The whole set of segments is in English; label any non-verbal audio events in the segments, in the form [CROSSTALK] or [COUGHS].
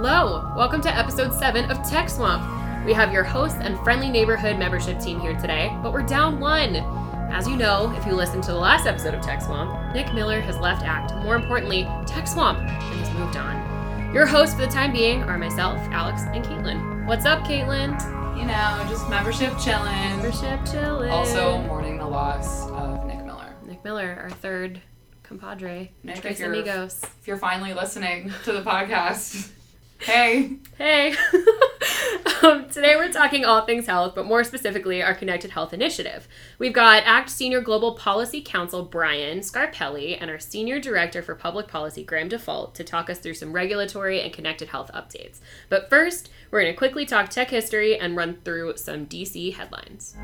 Hello, welcome to episode 7 of Tech Swamp. We have your host and friendly neighborhood membership team here today, but we're down one. As you know, if you listened to the last episode of Tech Swamp, Nick Miller has left ACT, more importantly, Tech Swamp, and has moved on. Your hosts for the time being are myself, Alex, and Caitlin. What's up, Caitlin? You know, just membership chilling. Membership chilling. Also mourning the loss of Nick Miller. Nick Miller, our third compadre. Nick, Tres if amigos. if you're finally listening to the podcast, hey. Hey! [LAUGHS] um, today we're talking all things health, but more specifically, our Connected Health Initiative. We've got ACT Senior Global Policy Counsel Brian Scarpelli and our Senior Director for Public Policy Graham Dufault to talk us through some regulatory and connected health updates. But first, we're going to quickly talk tech history and run through some DC headlines.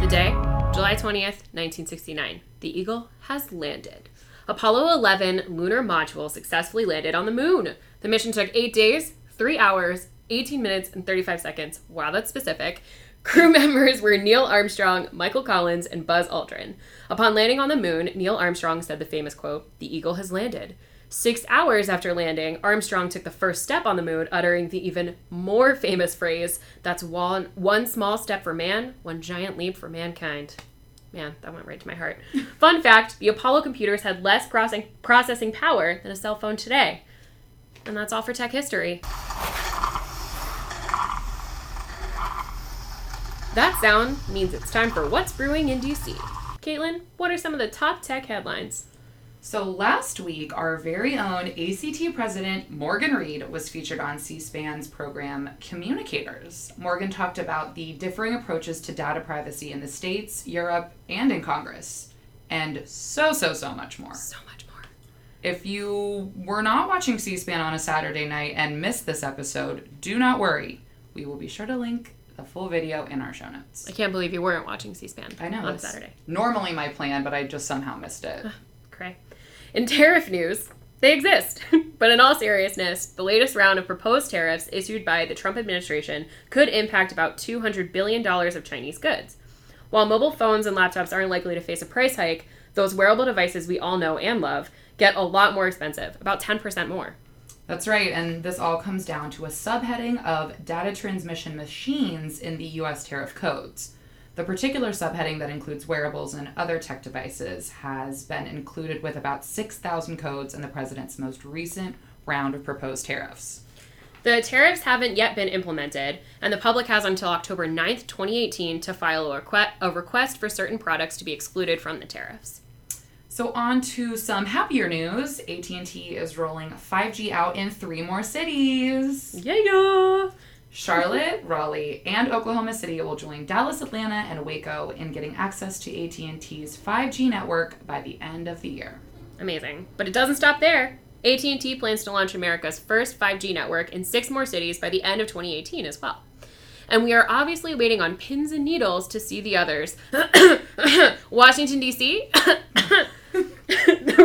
The day, July 20th, 1969. The Eagle has landed. Apollo 11 lunar module successfully landed on the moon. The mission took 8 days, 3 hours, 18 minutes, and 35 seconds. Wow, that's specific. Crew [LAUGHS] members were Neil Armstrong, Michael Collins, and Buzz Aldrin. Upon landing on the moon, Neil Armstrong said the famous quote, The Eagle has landed. Six hours after landing, Armstrong took the first step on the moon, uttering the even more famous phrase, That's one, one small step for man, one giant leap for mankind. Man, that went right to my heart. [LAUGHS] Fun fact the Apollo computers had less crossing, processing power than a cell phone today. And that's all for tech history. That sound means it's time for What's Brewing in DC. Caitlin, what are some of the top tech headlines? So last week, our very own ACT president, Morgan Reed, was featured on C SPAN's program Communicators. Morgan talked about the differing approaches to data privacy in the States, Europe, and in Congress, and so, so, so much more. So much more. If you were not watching C SPAN on a Saturday night and missed this episode, do not worry. We will be sure to link the full video in our show notes. I can't believe you weren't watching C SPAN I know. on Saturday. Normally my plan, but I just somehow missed it. In tariff news, they exist. [LAUGHS] but in all seriousness, the latest round of proposed tariffs issued by the Trump administration could impact about $200 billion of Chinese goods. While mobile phones and laptops aren't likely to face a price hike, those wearable devices we all know and love get a lot more expensive, about 10% more. That's right, and this all comes down to a subheading of data transmission machines in the US tariff codes. The particular subheading that includes wearables and other tech devices has been included with about 6,000 codes in the president's most recent round of proposed tariffs. The tariffs haven't yet been implemented, and the public has until October 9th, 2018 to file a, requ- a request for certain products to be excluded from the tariffs. So on to some happier news. AT&T is rolling 5G out in three more cities. Yeah! Charlotte, Raleigh, and Oklahoma City will join Dallas, Atlanta, and Waco in getting access to AT&T's 5G network by the end of the year. Amazing. But it doesn't stop there. AT&T plans to launch America's first 5G network in six more cities by the end of 2018 as well. And we are obviously waiting on pins and needles to see the others. [COUGHS] [COUGHS] Washington, D.C. [COUGHS]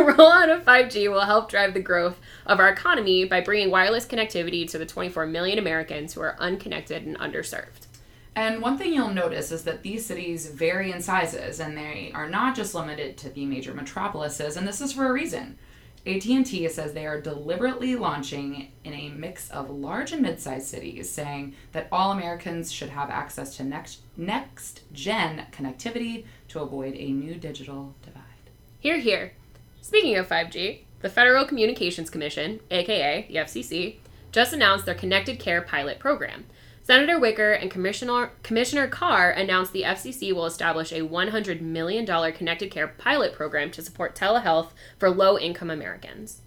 [LAUGHS] rollout of 5G will help drive the growth of our economy by bringing wireless connectivity to the 24 million Americans who are unconnected and underserved. And one thing you'll notice is that these cities vary in sizes, and they are not just limited to the major metropolises, and this is for a reason. AT&T says they are deliberately launching in a mix of large and mid-sized cities, saying that all Americans should have access to next next gen connectivity to avoid a new digital divide. Here, here. Speaking of 5G, the Federal Communications Commission, aka the FCC, just announced their Connected Care pilot program. Senator Wicker and Commissioner, Commissioner Carr announced the FCC will establish a $100 million Connected Care pilot program to support telehealth for low income Americans.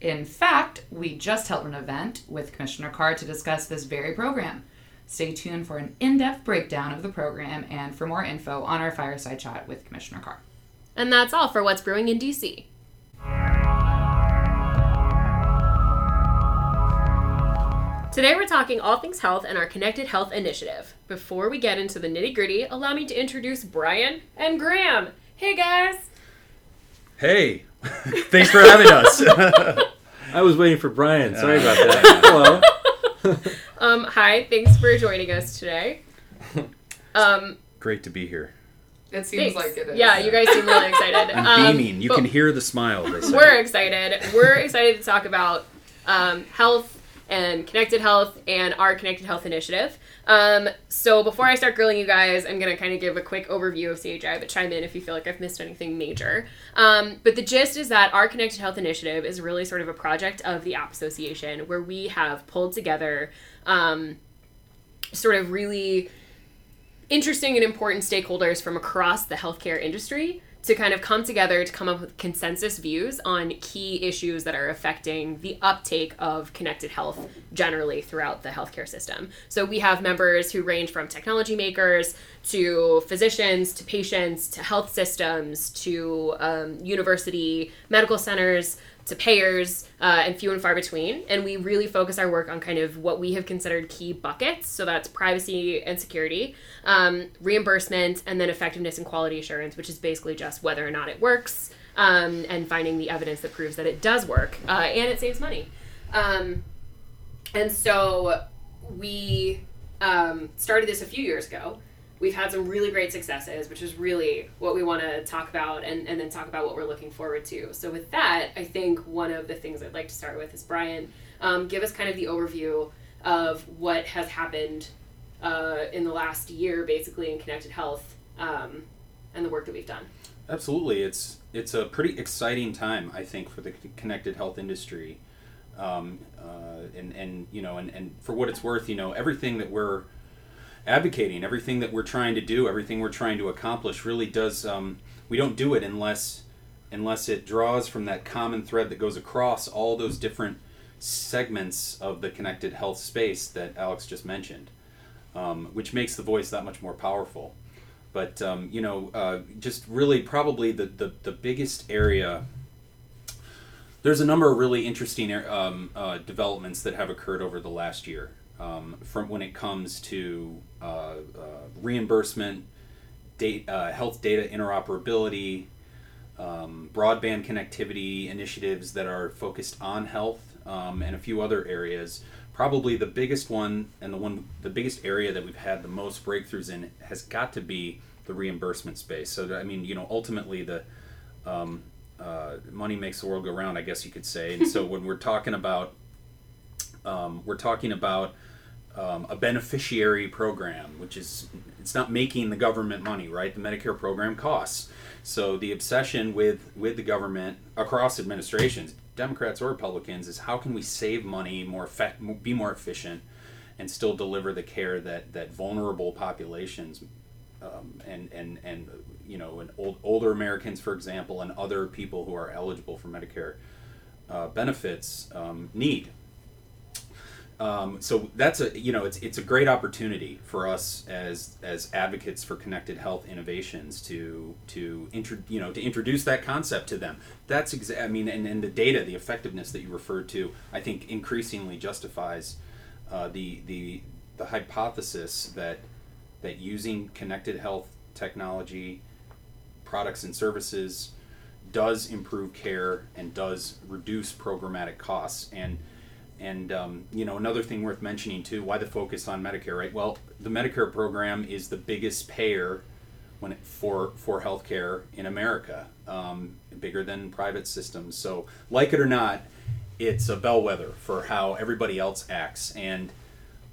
In fact, we just held an event with Commissioner Carr to discuss this very program. Stay tuned for an in depth breakdown of the program and for more info on our fireside chat with Commissioner Carr. And that's all for what's brewing in DC. Today we're talking all things health and our Connected Health Initiative. Before we get into the nitty gritty, allow me to introduce Brian and Graham. Hey guys! Hey, [LAUGHS] thanks for having us. [LAUGHS] I was waiting for Brian. Sorry about that. [LAUGHS] Hello. Um, hi, thanks for joining us today. Um, Great to be here. It seems Thanks. like it is. Yeah, you guys seem really excited. I'm Um, beaming. You can hear the smile. They say. We're excited. We're excited to talk about um, health and connected health and our connected health initiative. Um, so before I start grilling you guys, I'm gonna kind of give a quick overview of CHI, but chime in if you feel like I've missed anything major. Um, but the gist is that our connected health initiative is really sort of a project of the App Association where we have pulled together um, sort of really interesting and important stakeholders from across the healthcare industry to kind of come together to come up with consensus views on key issues that are affecting the uptake of connected health generally throughout the healthcare system. So we have members who range from technology makers to physicians to patients to health systems to um, university medical centers to payers uh, and few and far between. And we really focus our work on kind of what we have considered key buckets. So that's privacy and security, um, reimbursement, and then effectiveness and quality assurance, which is basically just whether or not it works um, and finding the evidence that proves that it does work uh, and it saves money. Um, and so we um, started this a few years ago. We've had some really great successes, which is really what we want to talk about and, and then talk about what we're looking forward to. So, with that, I think one of the things I'd like to start with is Brian, um, give us kind of the overview of what has happened uh, in the last year, basically, in connected health um, and the work that we've done. Absolutely, it's it's a pretty exciting time, I think, for the connected health industry, um, uh, and and you know, and, and for what it's worth, you know, everything that we're advocating, everything that we're trying to do, everything we're trying to accomplish, really does. Um, we don't do it unless unless it draws from that common thread that goes across all those different segments of the connected health space that Alex just mentioned, um, which makes the voice that much more powerful but um, you know, uh, just really probably the, the, the biggest area. There's a number of really interesting um, uh, developments that have occurred over the last year, um, from when it comes to uh, uh, reimbursement, uh, health data interoperability, um, broadband connectivity initiatives that are focused on health, um, and a few other areas. Probably the biggest one and the one the biggest area that we've had the most breakthroughs in has got to be the reimbursement space. So i mean you know ultimately the um, uh, money makes the world go round i guess you could say. And so [LAUGHS] when we're talking about um, we're talking about um, a beneficiary program which is it's not making the government money right the medicare program costs so the obsession with with the government across administrations Democrats or Republicans is how can we save money, more effect, be more efficient, and still deliver the care that that vulnerable populations, um, and and and you know, and old, older Americans, for example, and other people who are eligible for Medicare uh, benefits um, need. Um, so that's a you know it's it's a great opportunity for us as as advocates for connected health innovations to to intro, you know to introduce that concept to them. That's exa- I mean and, and the data the effectiveness that you referred to I think increasingly justifies uh, the the the hypothesis that that using connected health technology products and services does improve care and does reduce programmatic costs and and um, you know another thing worth mentioning too why the focus on medicare right? Well the medicare program is the biggest payer when it, for for healthcare in america um, bigger than private systems. So like it or not it's a bellwether for how everybody else acts. And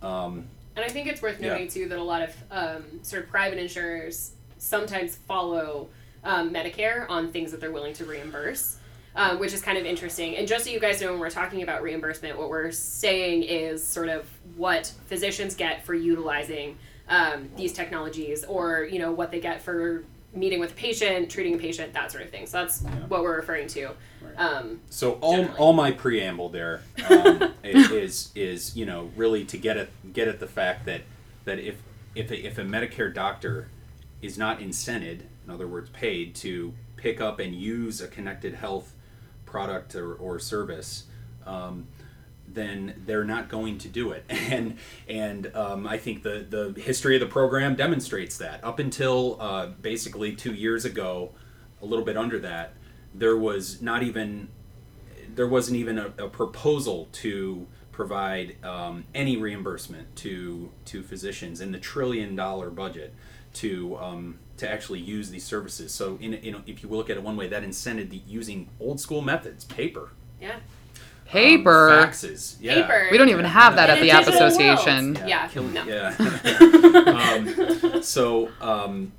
um, And I think it's worth Yeah. noting too that a lot of um, sort of private insurers sometimes follow um, Medicare on things that they're willing to reimburse, um, which is kind of interesting. And just so you guys know, when we're talking about reimbursement, what we're saying is sort of what physicians get for utilizing um, these technologies, or you know what they get for meeting with a patient, treating a patient, that sort of thing. So that's what we're referring to. Um, So all, Generally. all my preamble there [LAUGHS] um, is is you know really to get at get at the fact that that if if a, if a Medicare doctor is not incented, in other words, paid to pick up and use a connected health product or, or service, um, then they're not going to do it. [LAUGHS] And and um, I think the the history of the program demonstrates that. Up until uh, basically two years ago, a little bit under that, there was not even there wasn't even a, a proposal to provide um, any reimbursement to to physicians in the trillion dollar budget to um, to actually use these services. So, in, in if you look at it one way, that incented the using old school methods, paper, Yeah. Paper. um, faxes, yeah. Paper. we don't even have that In at the App Association. world. Yeah. Kill- no. yeah. [LAUGHS] um, so um,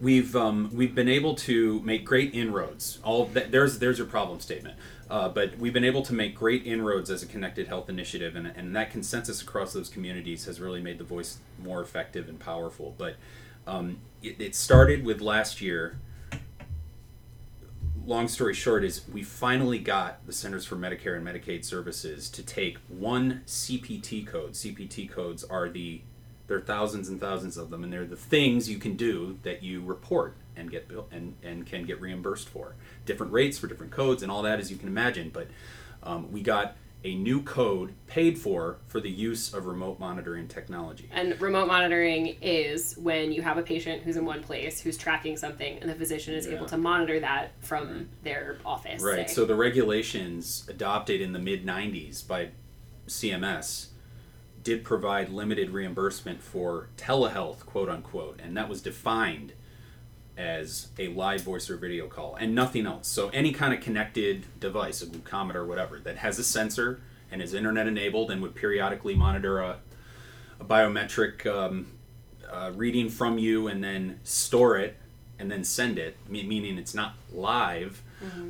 we've um, we've been able to make great inroads. All that, there's there's your problem statement. Uh, but we've been able to make great inroads as a connected health initiative, and, and that consensus across those communities has really made the voice more effective and powerful. But um, it, it started with last year. Long story short is we finally got the Centers for Medicare and Medicaid Services to take one CPT code. CPT codes are the there are thousands and thousands of them, and they're the things you can do that you report and get bill and, and can get reimbursed for. Different rates for different codes and all that, as you can imagine. But um, we got a new code paid for for the use of remote monitoring technology. And remote monitoring is when you have a patient who's in one place who's tracking something, and the physician is Yeah. able to monitor that from their office. Right. say. So the regulations adopted in the mid 90s by CMS did provide limited reimbursement for telehealth, quote unquote, and that was defined as a live voice or video call and nothing else. So any kind of connected device, a glucometer or whatever, that has a sensor and is internet enabled and would periodically monitor a, a biometric um, uh, reading from you and then store it and then send it, meaning it's not live,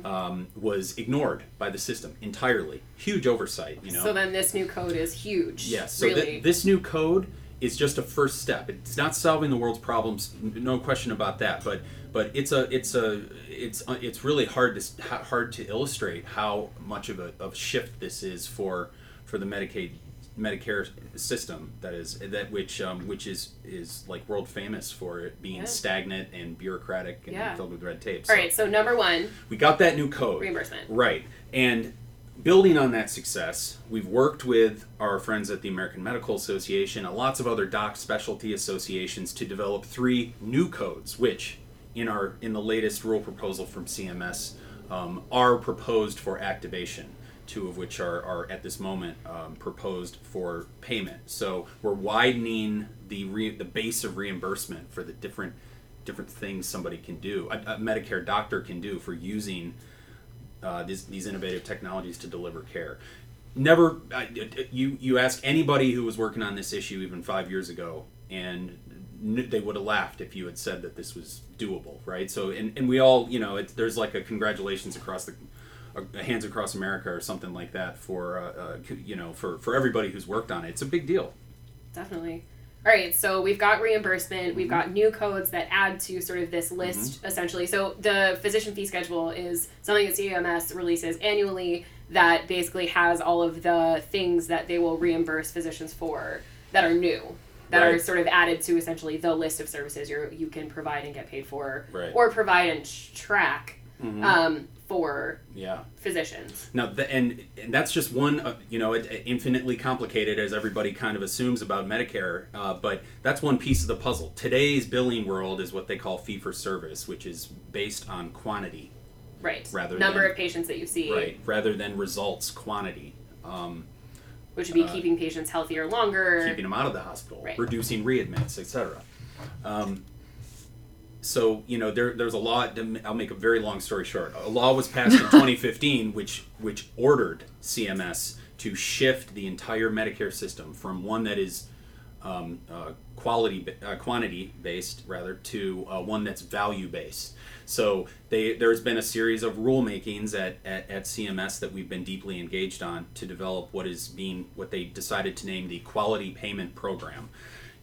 um, was ignored by the system entirely. Huge oversight, you know. So then this new code is huge. Yes. So thi- really. this new code is just a first step. It's not solving the world's problems, no question about that. But but it's a it's a it's uh, it's really hard to hard to illustrate how much of a of shift this is for for the Medicaid Medicare system that is that which um, which is is like world famous for it being Yeah. stagnant and bureaucratic and Yeah. filled with red tape. All right. So number one, we got that new code reimbursement. Right. And building on that success, we've worked with our friends at the American Medical Association and lots of other doc specialty associations to develop three new codes, which in our in the latest rule proposal from CMS um, are proposed for activation. Two of which are, are at this moment um, proposed for payment. So we're widening the re- the base of reimbursement for the different different things somebody can do, a, a Medicare doctor can do for using uh, these, these innovative technologies to deliver care. Never, I, you you ask anybody who was working on this issue even five years ago, and they would have laughed if you had said that this was doable, right? So, and, and we all, you know, it's, there's like a congratulations across the hands across America or something like that for uh, uh, you know for for everybody who's worked on it. It's a big deal. Definitely. All right, so we've got reimbursement, we've Mm-hmm. got new codes that add to sort of this list essentially. So the physician fee schedule is something that CMS releases annually that basically has all of the things that they will reimburse physicians for that are new. That are sort of added to essentially the list of services you you can provide and get paid for, Right. or provide and track Mhm. um, for Yeah. physicians. Now, the, and, and that's just one, uh, you know, it, it infinitely complicated as everybody kind of assumes about Medicare, uh, but that's one piece of the puzzle. Today's billing world is what they call fee for service, which is based on quantity, Right. Rather Number than- of patients that you see, right, rather than results quantity. Um, which would be Uh, keeping patients healthier longer. keeping them out of the hospital, Right. reducing readmits, etc. Um, so you know there, there's a law. I'll make a very long story short. A law was passed in [LAUGHS] 2015, which which ordered CMS to shift the entire Medicare system from one that is um, uh, quality uh, quantity based rather to uh, one that's value based. So they there's been a series of rulemakings at, at, at CMS that we've been deeply engaged on to develop what is being what they decided to name the quality payment program.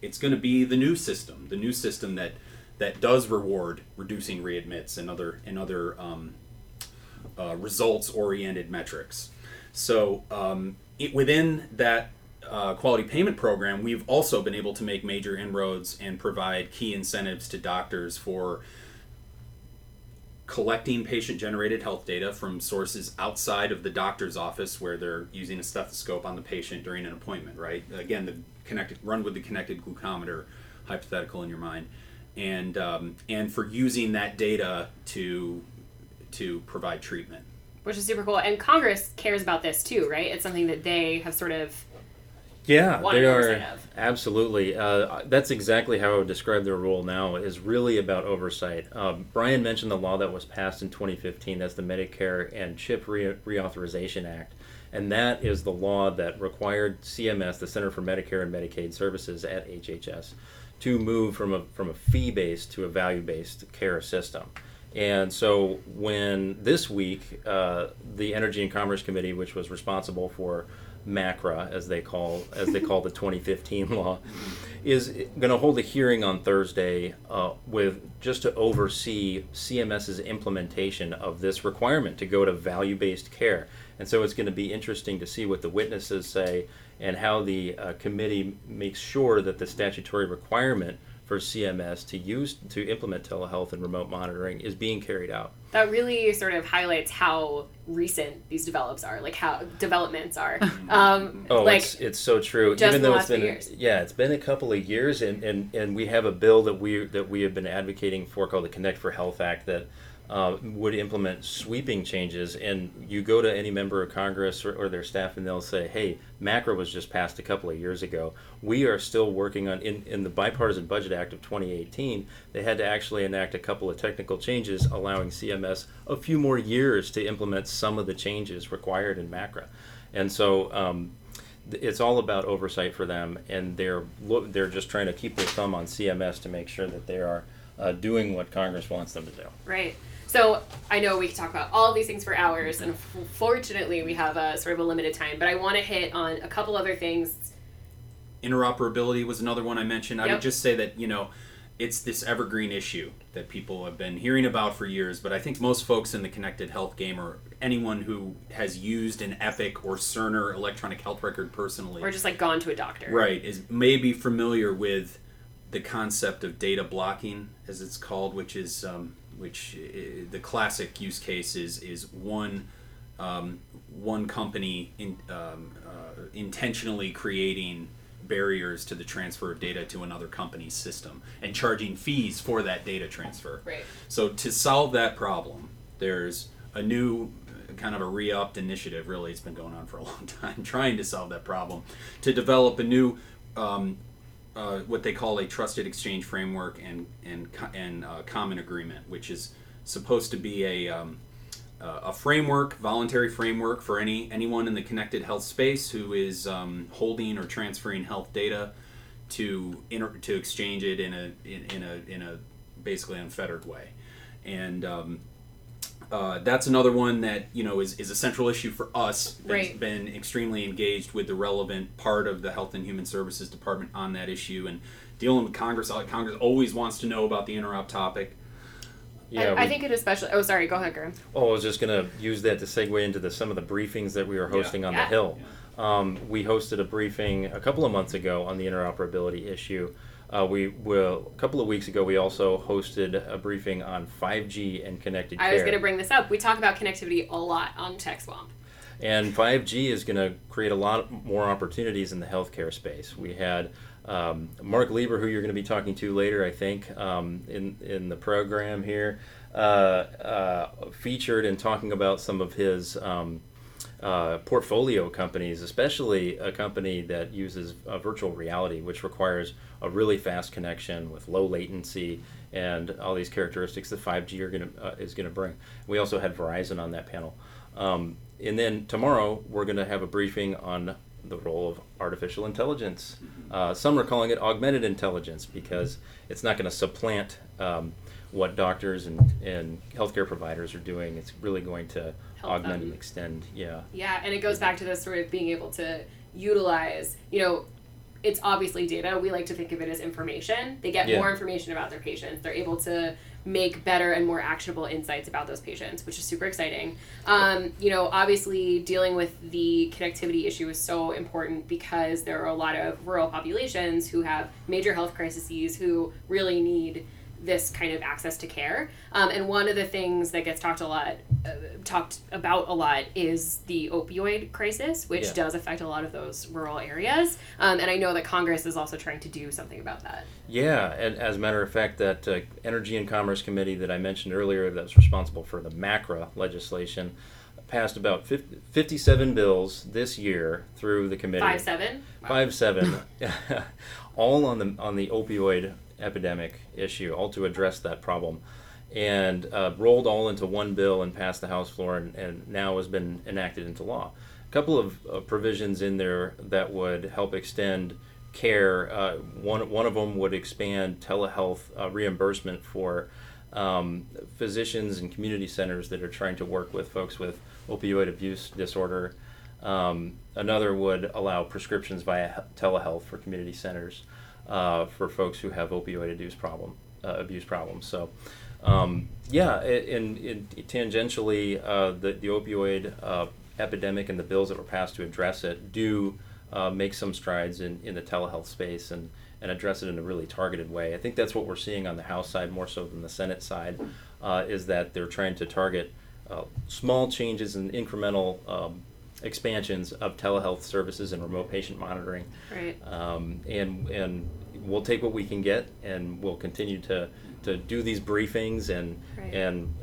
It's going to be the new system, the new system that that does reward reducing readmits and other and other um, uh, results oriented metrics. So um, it, within that uh, quality payment program, we've also been able to make major inroads and provide key incentives to doctors for collecting patient generated health data from sources outside of the doctor's office where they're using a stethoscope on the patient during an appointment, right? Again, the connected run with the connected glucometer hypothetical in your mind. And um, and for using that data to to provide treatment. which is super cool. And Congress cares about this too, right? It's something that they have sort of Yeah, they are absolutely. Uh, that's exactly how I would describe their role now. Is really about oversight. Um, Brian mentioned the law that was passed in 2015. That's the Medicare and CHIP Re- Reauthorization Act, and that is the law that required CMS, the Center for Medicare and Medicaid Services at HHS, to move from a from a fee based to a value based care system. And so when this week uh, the Energy and Commerce Committee, which was responsible for MACRA, as they call as they call the [LAUGHS] 2015 law, is going to hold a hearing on Thursday uh, with just to oversee CMS's implementation of this requirement to go to value-based care. And so it's going to be interesting to see what the witnesses say and how the uh, committee makes sure that the statutory requirement for CMS to use to implement telehealth and remote monitoring is being carried out. That really sort of highlights how recent these develops are, like how developments are. Um, Oh, like it's it's so true. just Even though it's been years. yeah, it's been a couple of years, and, and, and we have a bill that we that we have been advocating for called the Connect for Health Act that uh, would implement sweeping changes. And you go to any member of Congress or, or their staff, and they'll say, "Hey, MACRA was just passed a couple of years ago. We are still working on in in the Bipartisan Budget Act of 2018. They had to actually enact a couple of technical changes, allowing CMS a few more years to implement some of the changes required in MACRA." And so um, it's all about oversight for them, and they're they're just trying to keep their thumb on CMS to make sure that they are uh, doing what Congress wants them to do. Right. So I know we could talk about all these things for hours, and fortunately we have a sort of a limited time. But I want to hit on a couple other things. interoperability was another one I mentioned. I Yep. would just say that you know, it's this evergreen issue that people have been hearing about for years. But I think most folks in the connected health game, or anyone who has used an Epic or Cerner electronic health record personally, Or just like gone to a doctor. right, is maybe familiar with the concept of data blocking, as it's called, which is um, which uh, the classic use case is is one um, one company in, um, uh, intentionally creating barriers to the transfer of data to another company's system and charging fees for that data transfer. Right. So to solve that problem, there's a new uh, kind of a re-upped initiative. Really, it's been going on for a long [LAUGHS] time, trying to solve that problem, to develop a new, um, uh, what they call a trusted exchange framework and and and uh, common agreement, which is supposed to be a um, uh, a framework, voluntary framework for any anyone in the connected health space who is um, holding or transferring health data to inter- to exchange it in a in, in a in a basically unfettered way, and um, uh, that's another one that you know is, is a central issue for us. That's Right. been extremely engaged with the relevant part of the Health and Human Services Department on that issue and dealing with Congress. uh, Congress always wants to know about the interop topic. Yeah, I, I think it especially. Oh, sorry. Go ahead, Graham. Oh, I was just going to use that to segue into the, some of the briefings that we were hosting on Yeah. the Hill. Um, we hosted a briefing a couple of months ago on the interoperability issue. Uh, we will a couple of weeks ago. We also hosted a briefing on 5G and connected I care. was going to bring this up. We talk about connectivity a lot on Tech Swamp. And 5G is going to create a lot more opportunities in the healthcare space. We had um, Mark Lieber, who you're going to be talking to later, I think, um, in, in the program here, uh, uh, featured and talking about some of his um, uh, portfolio companies, especially a company that uses uh, virtual reality, which requires a really fast connection with low latency and all these characteristics that 5G are to uh, is going to bring. We also had Verizon on that panel. Um, and then tomorrow we're going to have a briefing on the role of artificial intelligence. Uh, some are calling it augmented intelligence because it's not going to supplant um, what doctors and, and healthcare providers are doing. It's really going to Help augment them. and extend. Yeah. Yeah, and it goes back to this sort of being able to utilize, you know, it's obviously data. We like to think of it as information. They get Yeah. more information about their patients. They're able to make better and more actionable insights about those patients, which is super exciting. Um, you know, obviously, dealing with the connectivity issue is so important because there are a lot of rural populations who have major health crises who really need this kind of access to care. Um, and one of the things that gets talked a lot, uh, talked about a lot, is the opioid crisis, which Yeah. does affect a lot of those rural areas. Um, and I know that Congress is also trying to do something about that. Yeah, and as a matter of fact, that uh, Energy and Commerce Committee that I mentioned earlier, that's responsible for the MACRA legislation, passed about 50, 57 bills this year through the committee. Five seven. Wow. Five seven, [LAUGHS] all on the on the opioid epidemic issue, all to address that problem, and uh, rolled all into one bill and passed the House floor, and, and now has been enacted into law. A couple of uh, provisions in there that would help extend care. Uh, one one of them would expand telehealth uh, reimbursement for um, physicians and community centers that are trying to work with folks with opioid abuse disorder. Um, another would allow prescriptions via telehealth for community centers uh, for folks who have opioid abuse problem uh, abuse problems. So, um, yeah, in, tangentially, uh, the the opioid uh, epidemic and the bills that were passed to address it do uh, make some strides in, in the telehealth space and and address it in a really targeted way. I think that's what we're seeing on the House side more so than the Senate side, uh, is that they're trying to target small changes and incremental um, expansions of telehealth services and remote patient monitoring. Right. Um, and and we'll take what we can get, and we'll continue to to do these briefings and Right. and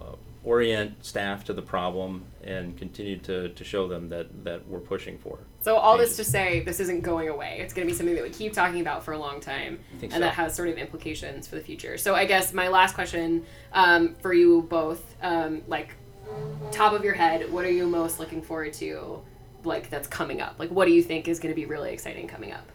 uh, orient staff to the problem and continue to, to show them that, that we're pushing for. So all this to say, this isn't going away. It's going to be something that we keep talking about for a long time, and so. that has sort of implications for the future. So I guess my last question um, for you both, um, like top of your head, what are you most looking forward to, like that's coming up? Like what do you think is going to be really exciting coming up?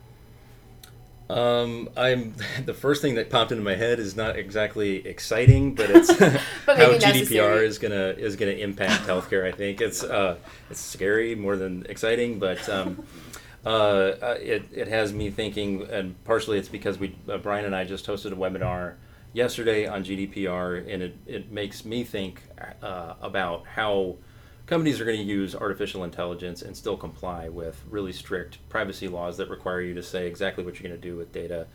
Um, I'm [LAUGHS] the first thing that popped into my head is not exactly exciting, but it's [LAUGHS] [LAUGHS] But how GDPR necessary. is gonna is gonna impact healthcare. I think it's uh, it's scary more than exciting, but um, uh, uh, it it has me thinking, and partially it's because we uh, Brian and I just hosted a webinar yesterday on GDPR, and it it makes me think uh, about how companies are going to use artificial intelligence and still comply with really strict privacy laws that require you to say exactly what you're going to do with data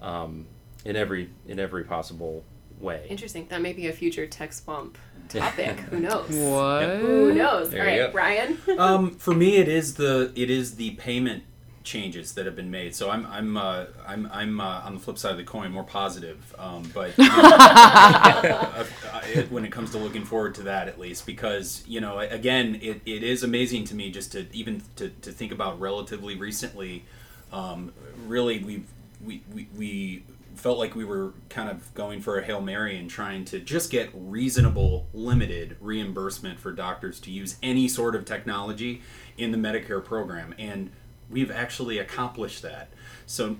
um, in every in every possible way. Interesting. That may be a future tech swamp [LAUGHS] topic. Who knows? What? Who knows? There All you right, go. Brian. um, [LAUGHS] for me, it is the it is the payment changes that have been made. So I'm I'm uh, I'm I'm uh, on the flip side of the coin, more positive. Um, but you know, [LAUGHS] uh, uh, it- when it comes to looking forward to that, at least, because you know, again, it, it is amazing to me just to even to, to think about relatively recently. Um, really, we we we. we felt like we were kind of going for a hail mary and trying to just get reasonable limited reimbursement for doctors to use any sort of technology in the medicare program and we've actually accomplished that. So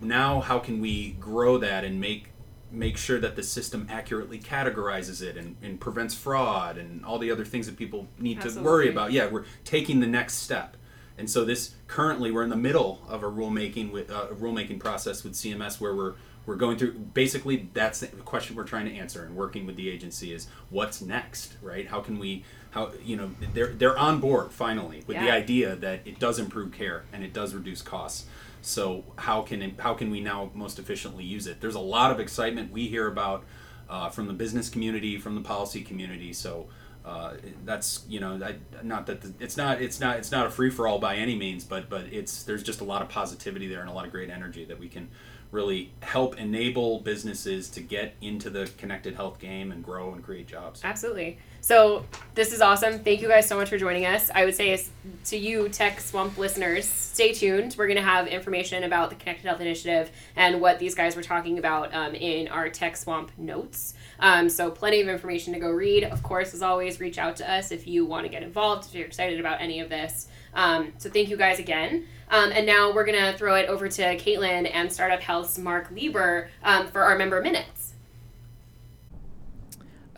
now how can we grow that and make make sure that the system accurately categorizes it and, and prevents fraud and all the other things that people need to worry about? Yeah we're taking the next step. And so this currently we're in the middle of a rulemaking with uh, a rulemaking process with CMS where we're we're going through basically that's the question we're trying to answer and working with the agency is what's next right? How can we how you know they're they're on board finally with the idea that it does improve care and it does reduce costs. So how can how can we now most efficiently use it? There's a lot of excitement we hear about uh, from the business community from the policy community. So uh, that's you know I, not that the, it's not it's not it's not a free for all by any means but but it's there's just a lot of positivity there and a lot of great energy that we can really help enable businesses to get into the connected health game and grow and create jobs Absolutely. So this is awesome. Thank you guys so much for joining us. I would say to you Tech Swamp listeners, stay tuned. We're going to have information about the Connected Health Initiative and what these guys were talking about um, in our Tech Swamp notes. Um, so plenty of information to go read. Of course, as always, reach out to us if you want to get involved, if you're excited about any of this. Um, so thank you guys again. Um, and now we're going to throw it over to Caitlin and Startup Health's Mark Lieber um, for our member minutes.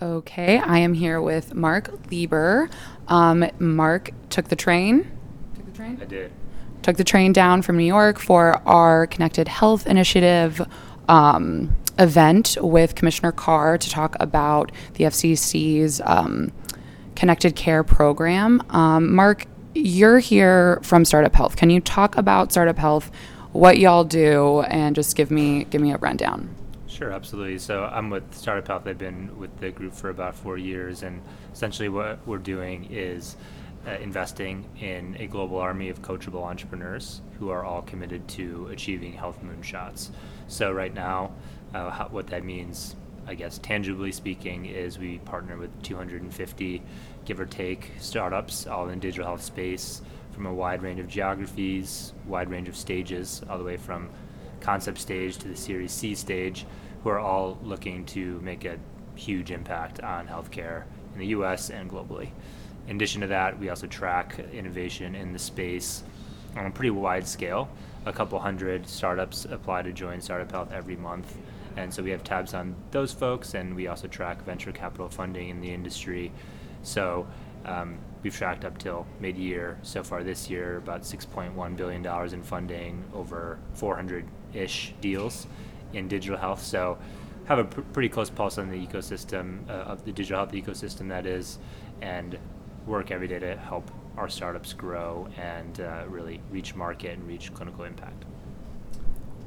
Okay, I am here with Mark Lieber. Um, Mark took the train. Took the train. I did. Took the train down from New York for our Connected Health Initiative um, event with Commissioner Carr to talk about the FCC's um, Connected Care program. Um, Mark, you're here from Startup Health. Can you talk about Startup Health, what y'all do, and just give me give me a rundown? Sure, absolutely. So I'm with Startup Health. I've been with the group for about four years, and essentially what we're doing is uh, investing in a global army of coachable entrepreneurs who are all committed to achieving health moonshots. So right now, uh, how, what that means I guess tangibly speaking, is we partner with 250, give or take, startups all in digital health space from a wide range of geographies, wide range of stages, all the way from concept stage to the Series C stage, who are all looking to make a huge impact on healthcare in the U.S. and globally. In addition to that, we also track innovation in the space on a pretty wide scale. A couple hundred startups apply to join Startup Health every month and so we have tabs on those folks, and we also track venture capital funding in the industry. So um, we've tracked up till mid-year so far this year about 6.1 billion dollars in funding, over 400-ish deals in digital health. So have a pr- pretty close pulse on the ecosystem uh, of the digital health ecosystem that is, and work every day to help our startups grow and uh, really reach market and reach clinical impact.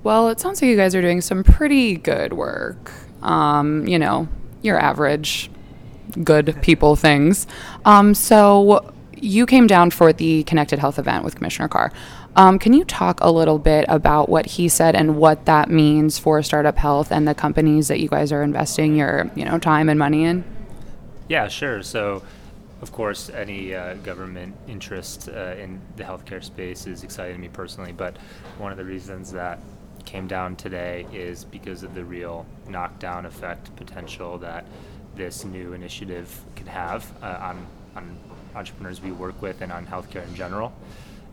Well, it sounds like you guys are doing some pretty good work. Um, you know, your average good people things. Um, so you came down for the Connected Health event with Commissioner Carr. Um, can you talk a little bit about what he said and what that means for Startup Health and the companies that you guys are investing your, you know, time and money in? Yeah, sure. So, of course, any uh, government interest uh, in the healthcare space is exciting to me personally. But one of the reasons that came down today is because of the real knockdown effect potential that this new initiative can have uh, on, on entrepreneurs we work with and on healthcare in general.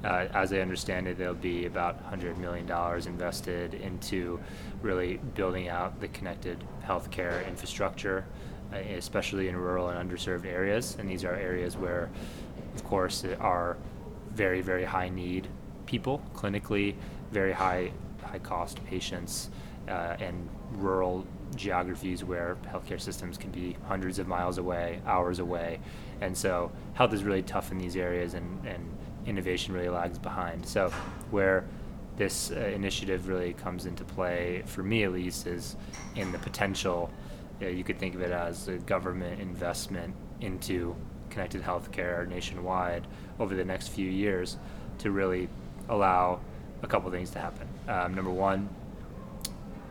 Uh, as I understand it, there'll be about $100 million invested into really building out the connected healthcare infrastructure, uh, especially in rural and underserved areas. And these are areas where, of course, are very, very high need people, clinically, very high high cost patients uh, and rural geographies where healthcare systems can be hundreds of miles away, hours away. And so health is really tough in these areas and, and innovation really lags behind. So where this uh, initiative really comes into play, for me at least, is in the potential. Uh, you could think of it as a government investment into connected healthcare nationwide over the next few years to really allow a couple things to happen. Um, number one,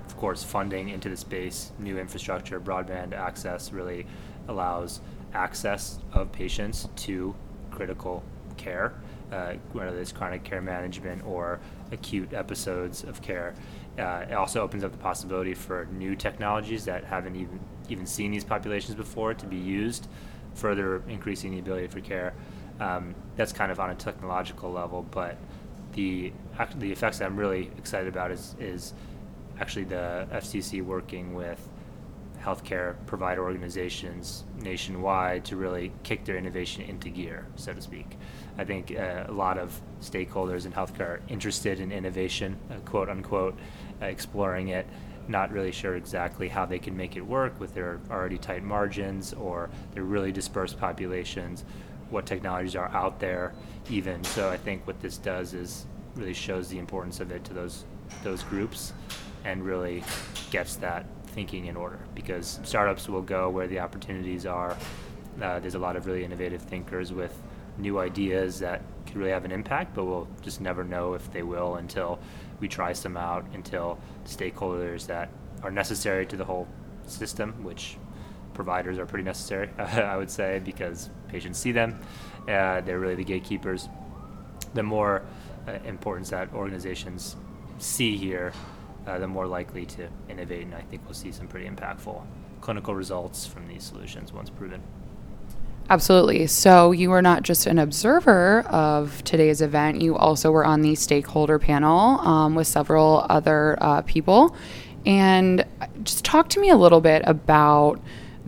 of course, funding into the space, new infrastructure, broadband access really allows access of patients to critical care, uh, whether it's chronic care management or acute episodes of care. Uh, it also opens up the possibility for new technologies that haven't even even seen these populations before to be used, further increasing the ability for care. Um, that's kind of on a technological level, but the the effects that I'm really excited about is is actually the FCC working with healthcare provider organizations nationwide to really kick their innovation into gear, so to speak. I think uh, a lot of stakeholders in healthcare are interested in innovation, uh, quote unquote, uh, exploring it, not really sure exactly how they can make it work with their already tight margins or their really dispersed populations, what technologies are out there, even. So I think what this does is really shows the importance of it to those those groups and really gets that thinking in order because startups will go where the opportunities are. Uh, there's a lot of really innovative thinkers with new ideas that could really have an impact, but we'll just never know if they will until we try some out, until stakeholders that are necessary to the whole system, which providers are pretty necessary, [LAUGHS] I would say, because patients see them. Uh, they're really the gatekeepers. The more uh, importance that organizations see here, uh, the more likely to innovate. And I think we'll see some pretty impactful clinical results from these solutions once proven. Absolutely. So you were not just an observer of today's event, you also were on the stakeholder panel um, with several other uh, people. And just talk to me a little bit about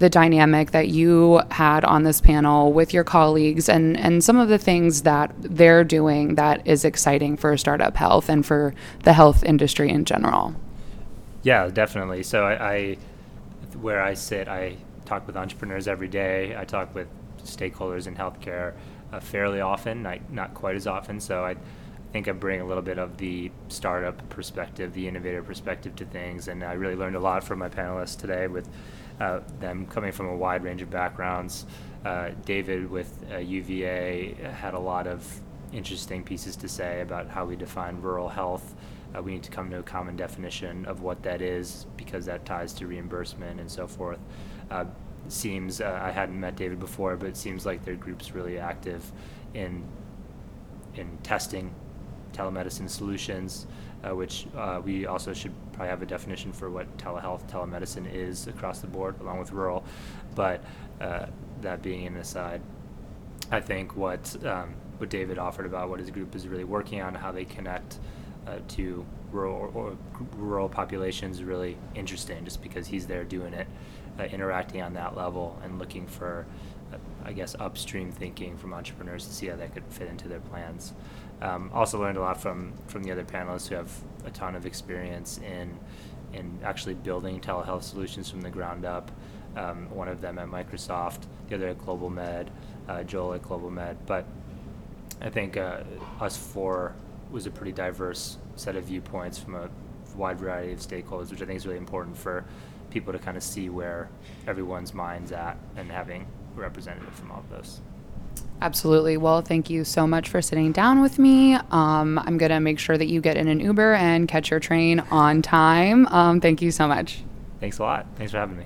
the dynamic that you had on this panel with your colleagues and, and some of the things that they're doing that is exciting for startup health and for the health industry in general. Yeah, definitely. So I, I where I sit, I talk with entrepreneurs every day. I talk with stakeholders in healthcare uh, fairly often, not, not quite as often. So I think I bring a little bit of the startup perspective, the innovator perspective to things. And I really learned a lot from my panelists today with uh, them coming from a wide range of backgrounds. Uh, David with uh, UVA had a lot of interesting pieces to say about how we define rural health uh, we need to come to a common definition of what that is because that ties to reimbursement and so forth. Uh, seems uh, I hadn't met David before, but it seems like their group's really active in in testing telemedicine solutions, uh, which uh, we also should probably have a definition for what telehealth, telemedicine is across the board, along with rural. But uh, that being an aside, I think what um, what David offered about what his group is really working on, how they connect uh, to rural or, rural populations, really interesting. Just because he's there doing it, uh, interacting on that level, and looking for, uh, I guess, upstream thinking from entrepreneurs to see how that could fit into their plans. Um, also learned a lot from from the other panelists who have a ton of experience in in actually building telehealth solutions from the ground up. Um, one of them at Microsoft, the other at GlobalMed, uh, Joel at GlobalMed. But I think uh, us four was a pretty diverse set of viewpoints from a wide variety of stakeholders, which I think is really important for people to kind of see where everyone's mind's at and having a representative from all of those. Absolutely. Well, thank you so much for sitting down with me. Um, I'm going to make sure that you get in an Uber and catch your train on time. Um, thank you so much. Thanks a lot. Thanks for having me.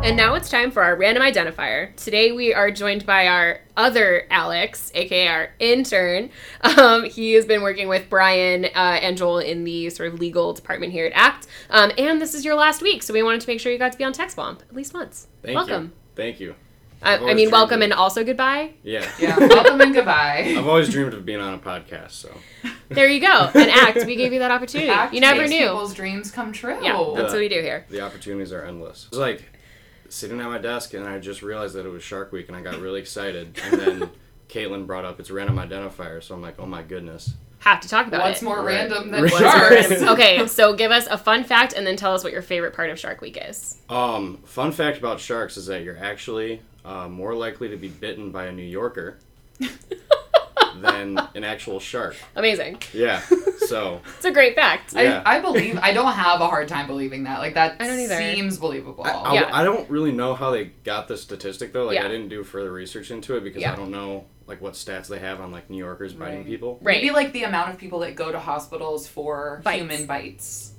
And now it's time for our random identifier. Today we are joined by our other Alex, aka our intern. Um, he has been working with Brian uh, and Joel in the sort of legal department here at ACT. Um, and this is your last week, so we wanted to make sure you got to be on Tech Swamp at least once. Thank welcome. you. Thank you. Uh, I've I always mean, welcome of- and also goodbye. Yeah. Yeah, [LAUGHS] welcome and goodbye. I've always dreamed of being on a podcast, so There you go. And ACT, we gave you that [LAUGHS] opportunity. Act you never makes knew. People's dreams come true. Yeah, that's what we do here. the opportunities are endless. It was like sitting at my desk and I just realized that it was Shark Week and I got really excited. And then [LAUGHS] Caitlin brought up it's random identifier, so I'm like, oh my goodness. Have to talk about What's it. more Right. random than Right. sharks? [LAUGHS] okay, so give us a fun fact and then tell us what your favorite part of Shark Week is. Um, fun fact about sharks is that you're actually uh, more likely to be bitten by a New Yorker [LAUGHS] than an actual shark. Amazing. Yeah. So It's a great fact. Yeah. I, I believe. I don't have a hard time believing that. Like that I don't either. seems believable. I, I, Yeah. I don't really know how they got the statistic though. Like Yeah. I didn't do further research into it because Yeah. I don't know like what stats they have on like New Yorkers biting Right. people. Right. Maybe like the amount of people that go to hospitals for Bites. human bites.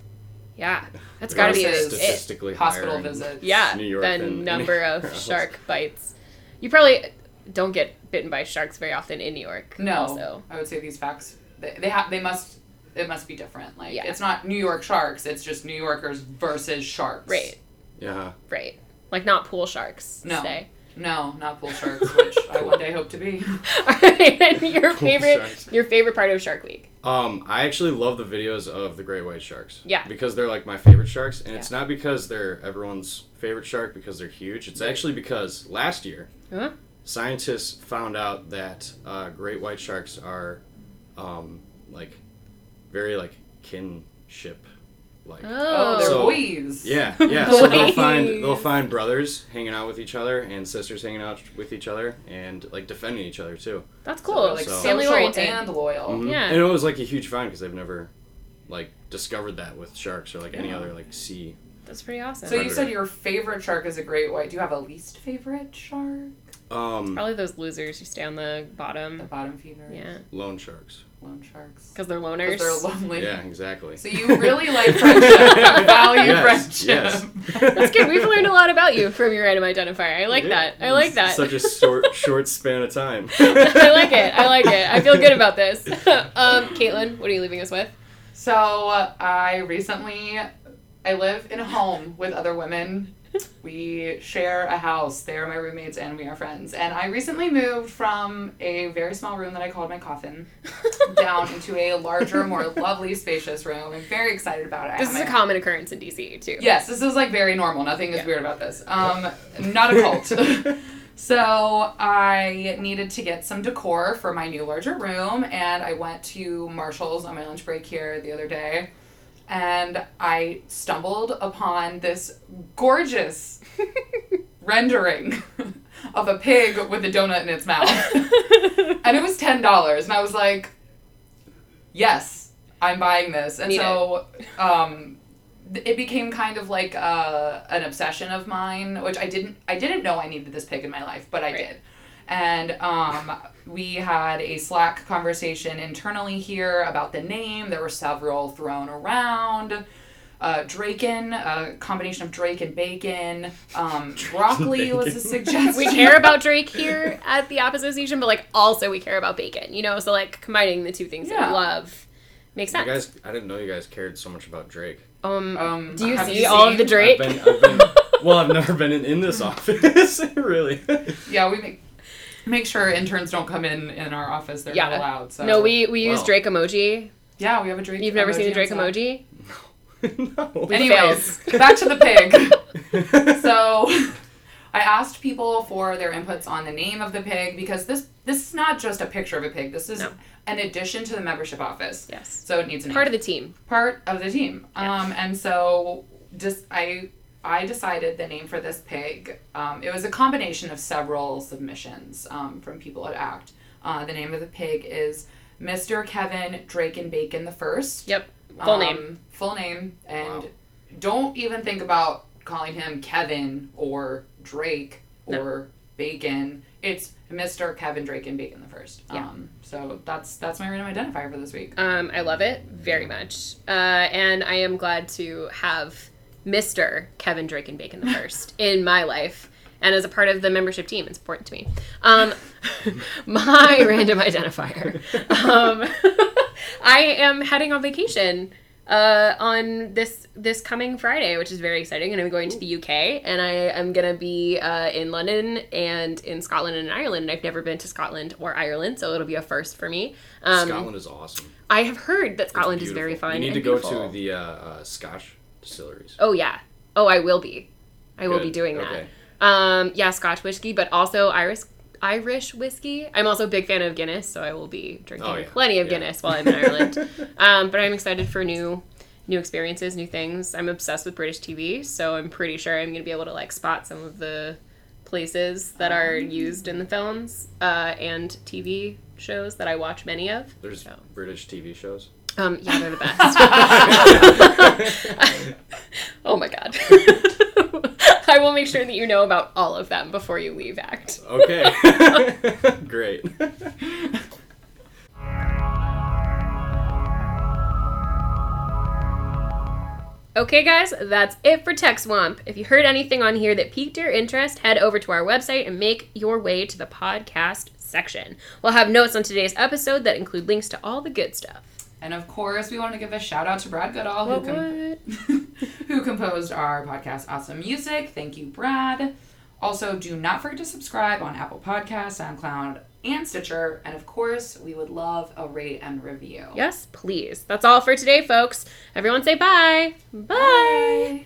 Yeah, [LAUGHS] that's got to be Versus it. statistically Hospital visits. Yeah, New York the than number anywhere of else. shark bites. You probably don't get bitten by sharks very often in New York. No, Also. I would say these facts. They, they have. They must. It must be different. Like Yeah. it's not New York sharks. It's just New Yorkers versus sharks. Right, Yeah. right. Like not pool sharks. No. Say. No, not pool sharks, which I one day hope to be. [LAUGHS] All right, and [LAUGHS] your Pool favorite, sharks. your favorite part of Shark Week. Um, I actually love the videos of the great white sharks. Yeah. Because they're like my favorite sharks, and it's not because they're everyone's favorite shark because they're huge. It's actually because last year Huh? scientists found out that uh, great white sharks are, um, like, very like kinship, like. Oh, they're So- boys. Yeah, [LAUGHS] yeah. So they'll find they'll find brothers hanging out with each other and sisters hanging out with each other and like defending each other too. That's cool. they're, like So- Family social oriented. and loyal. Mhm. Yeah. And it was like a huge find because they've never like discovered that with sharks or like any other like sea. That's pretty awesome. So you said your favorite shark is a great white. Do you have a least favorite shark? Um, Probably those losers who stay on the bottom. The bottom. bottom feeders. Yeah, lone sharks. Loan sharks. because they're 'Cause loners. they're lonely. Yeah, exactly. So you really like friendship. [LAUGHS] Value Yes, friendship. yes. That's good. We've learned a lot about you from your item identifier. I like Yeah, that. I like that. Such a short short span of time. [LAUGHS] I like it. I like it. I feel good about this. [LAUGHS] um, Caitlin, what are you leaving us with? So uh, I recently, I live in a home with other women. We share a house. They are my roommates and we are friends. And I recently moved from a very small room that I called my coffin [LAUGHS] down into a larger, more lovely, spacious room. I'm very excited about it. This is a common occurrence in DC too. Yes, this is like very normal. Nothing is Yeah. weird about this. Um, not a cult. [LAUGHS] so I needed to get some decor for my new larger room, and I went to Marshalls on my lunch break here the other day, and I stumbled upon this gorgeous [LAUGHS] rendering of a pig with a donut in its mouth, [LAUGHS] and it was ten dollars, and I was like, yes. I'm buying this, and Need so [LAUGHS] um, it became kind of like uh, an obsession of mine, which I didn't I didn't know I needed this pig in my life, but I Right. did. And um, we had a Slack conversation internally here about the name. There were several thrown around. Uh, Draken, a combination of Drake and bacon. Um, [LAUGHS] broccoli was a suggestion. we care about Drake here at the App Association, but like also we care about bacon, you know? So like combining the two things that we love makes You sense. guys, I didn't know you guys cared so much about Drake. um, Um, do you have see all of the seen- Drake? I've been, I've been, [LAUGHS] well, I've never been in, in this [LAUGHS] office, really. Yeah, we make make sure interns don't come in in our office. They're not allowed. So no, we we use Wow. Drake emoji. yeah, we have a Drake. You've never seen a Drake Slack. emoji? no. [LAUGHS] We Anyways, back to the pig. [LAUGHS] so I asked people for their inputs on the name of the pig because this this is not just a picture of a pig. This is No. an addition to the membership office. Yes. So it needs a name. Part of the team. part of the team. Um, and so just I I decided the name for this pig. Um, it was a combination of several submissions um, from people at ACT. Uh, the name of the pig is Mr. Kevin Drake and Bacon the First. Yep. Full Um, name. Full name. And Wow. don't even think about calling him Kevin or Drake No. or Bacon. It's Mr. Kevin Drake and Bacon the First. Yeah. Um, so that's that's my random identifier for this week. Um, I love it very much. Uh, and I am glad to have Mr. Kevin Drake and Bacon the first [LAUGHS] in my life. And as a part of the membership team, it's important to me. Um, [LAUGHS] my [LAUGHS] random identifier. Um, I am heading on vacation uh, on this this coming Friday, which is very exciting. And I'm going to the UK, and I am gonna be uh, in London and in Scotland and in Ireland. And I've never been to Scotland or Ireland, so it'll be a first for me. Um, Scotland is awesome. I have heard that Scotland is very fun. You need and to go beautiful. to the uh, uh, Scotch distilleries. Oh yeah. Oh, I will be. I will be doing Okay. that. Um, yeah, Scotch whiskey, but also Irish Irish whiskey. I'm also a big fan of Guinness, so I will be drinking Oh, yeah. plenty of Yeah. Guinness while I'm in Ireland. [LAUGHS] um, but I'm excited for new new experiences, new things. I'm obsessed with British TV, so I'm pretty sure I'm going to be able to like spot some of the places that are used in the films uh, and TV shows that I watch many of. There's So. British TV shows. Um, yeah, they're the best. [LAUGHS] oh my god. [LAUGHS] I will make sure that you know about all of them before you leave ACT. Okay. [LAUGHS] Great. Okay, guys, that's it for Tech Swamp. If you heard anything on here that piqued your interest, head over to our website and make your way to the podcast section. We'll have notes on today's episode that include links to all the good stuff. And of course, we want to give a shout out to Brad Goodall, What, who, com- [LAUGHS] who composed our podcast Awesome Music. Thank you, Brad. Also, do not forget to subscribe on Apple Podcasts, SoundCloud, and Stitcher. And of course, we would love a rate and review. Yes, please. That's all for today, folks. Everyone say bye. bye. Bye.